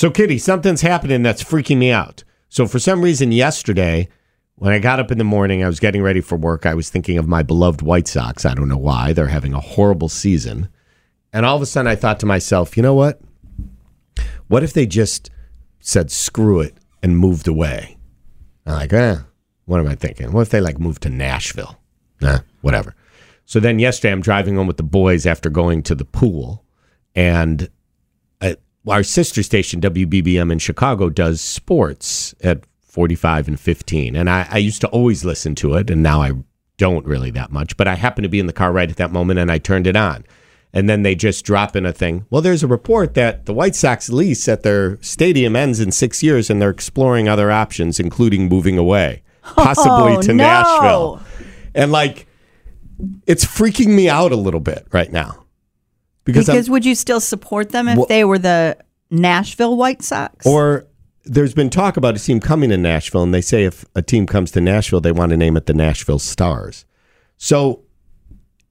So, Kitty, something's happening that's freaking me out. So, for some reason, yesterday, when I got up in the morning, I was getting ready for work. I was thinking of my beloved White Sox. I don't know why. They're having a horrible season. And all of a sudden, I thought to myself, you know what? What if they just said screw it and moved away? I'm like, eh, what am I thinking? What if they like moved to Nashville? Nah, whatever. So then yesterday, I'm driving home with the boys after going to the pool, and our sister station WBBM in Chicago does sports at 45 and 15, and I, I used to always listen to it, and now I don't really that much. But I happened to be in the car right at that moment, and I turned it on. And then they just drop in a thing. Well, there's a report that the White Sox lease at their stadium ends in six years, and they're exploring other options, including moving away, oh, possibly Oh, to no. Nashville. And like, it's freaking me out a little bit right now because, Because, would you still support them if Well- they were the Nashville White Sox? or there's been talk about a team coming to Nashville, and they say if a team comes to Nashville, they want to name it the Nashville Stars. So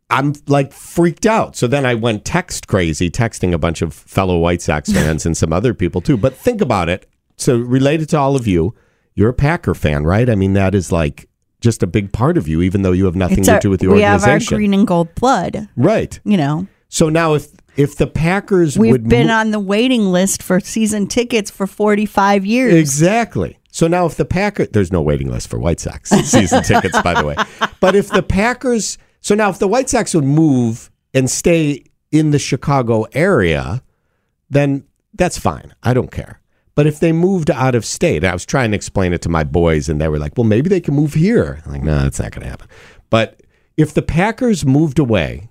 I'm like freaked out. So then I went text crazy, texting a bunch of fellow White Sox fans and some other people too. But think about it. So related to all of you, you're a Packer fan, right? I mean, that is like just a big part of you, even though you have nothing to do with the organization. we have our green and gold blood. right. You know, So now if if the Packers we've been mo- on the waiting list for season tickets for 45 years. Exactly. So now, if the Packers, there's no waiting list for White Sox season tickets, by the way. But if the Packers, so now if the White Sox would move and stay in the Chicago area, then that's fine. I don't care. But if they moved out of state, I was trying to explain it to my boys, and they were like, well, maybe they can move here. I'm like, no, that's not going to happen. But if the Packers moved away,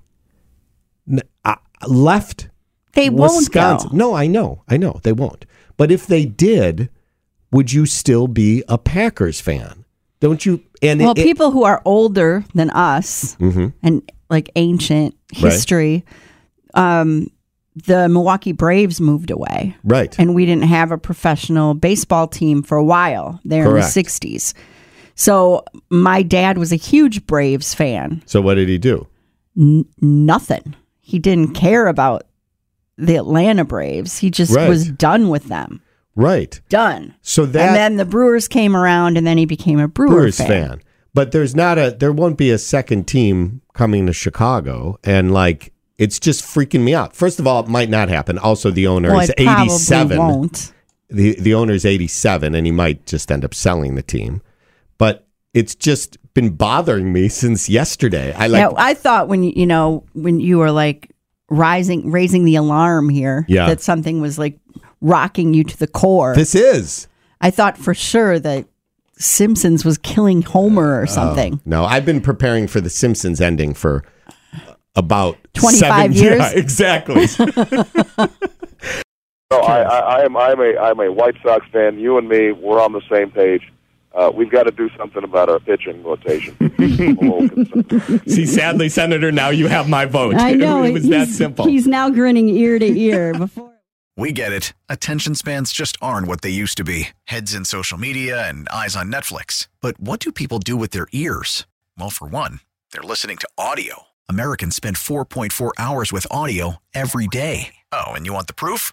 left They won't, Wisconsin. though. No, I know. I know. They won't. But if they did, would you still be a Packers fan? Don't you? And Well, it- it- people who are older than us and like ancient Mm-hmm. Right. history, um, the Milwaukee Braves moved away. right. and we didn't have a professional baseball team for a while there Correct. in the 60s. So my dad was a huge Braves fan. so what did he do? Nothing. He didn't care about the Atlanta Braves. He just Right. was done with them. Right. Done. So that and then the Brewers came around and then he became a Brewer Brewers fan. fan. But there's not a there won't be a second team coming to Chicago and like it's just freaking me out. First of all, it might not happen. Also the owner Well, is 87. won't. The the owner is 87 and he might just end up selling the team. But it's just been bothering me since yesterday. I like yeah, I thought when you you know when you were like rising raising the alarm here Yeah. that something was like rocking you to the core. this is I thought for sure that Simpsons was killing Homer or oh, something. No, I've been preparing for the Simpsons ending for about 25 seven- years? Yeah, exactly. No, I, I, I am. I'm a. I'm a White Sox fan. You and me, we're on the same page. Uh, we've got to do something about our pitching rotation. I'm a little concerned. See, sadly, Senator, now you have my vote. I know It was that he's- simple. He's now grinning ear to ear. Before We get it. Attention spans just aren't what they used to be heads in social media and eyes on Netflix. But what do people do with their ears? Well, for one, they're listening to audio. Americans spend 4.4 hours with audio every day. Oh, and you want the proof?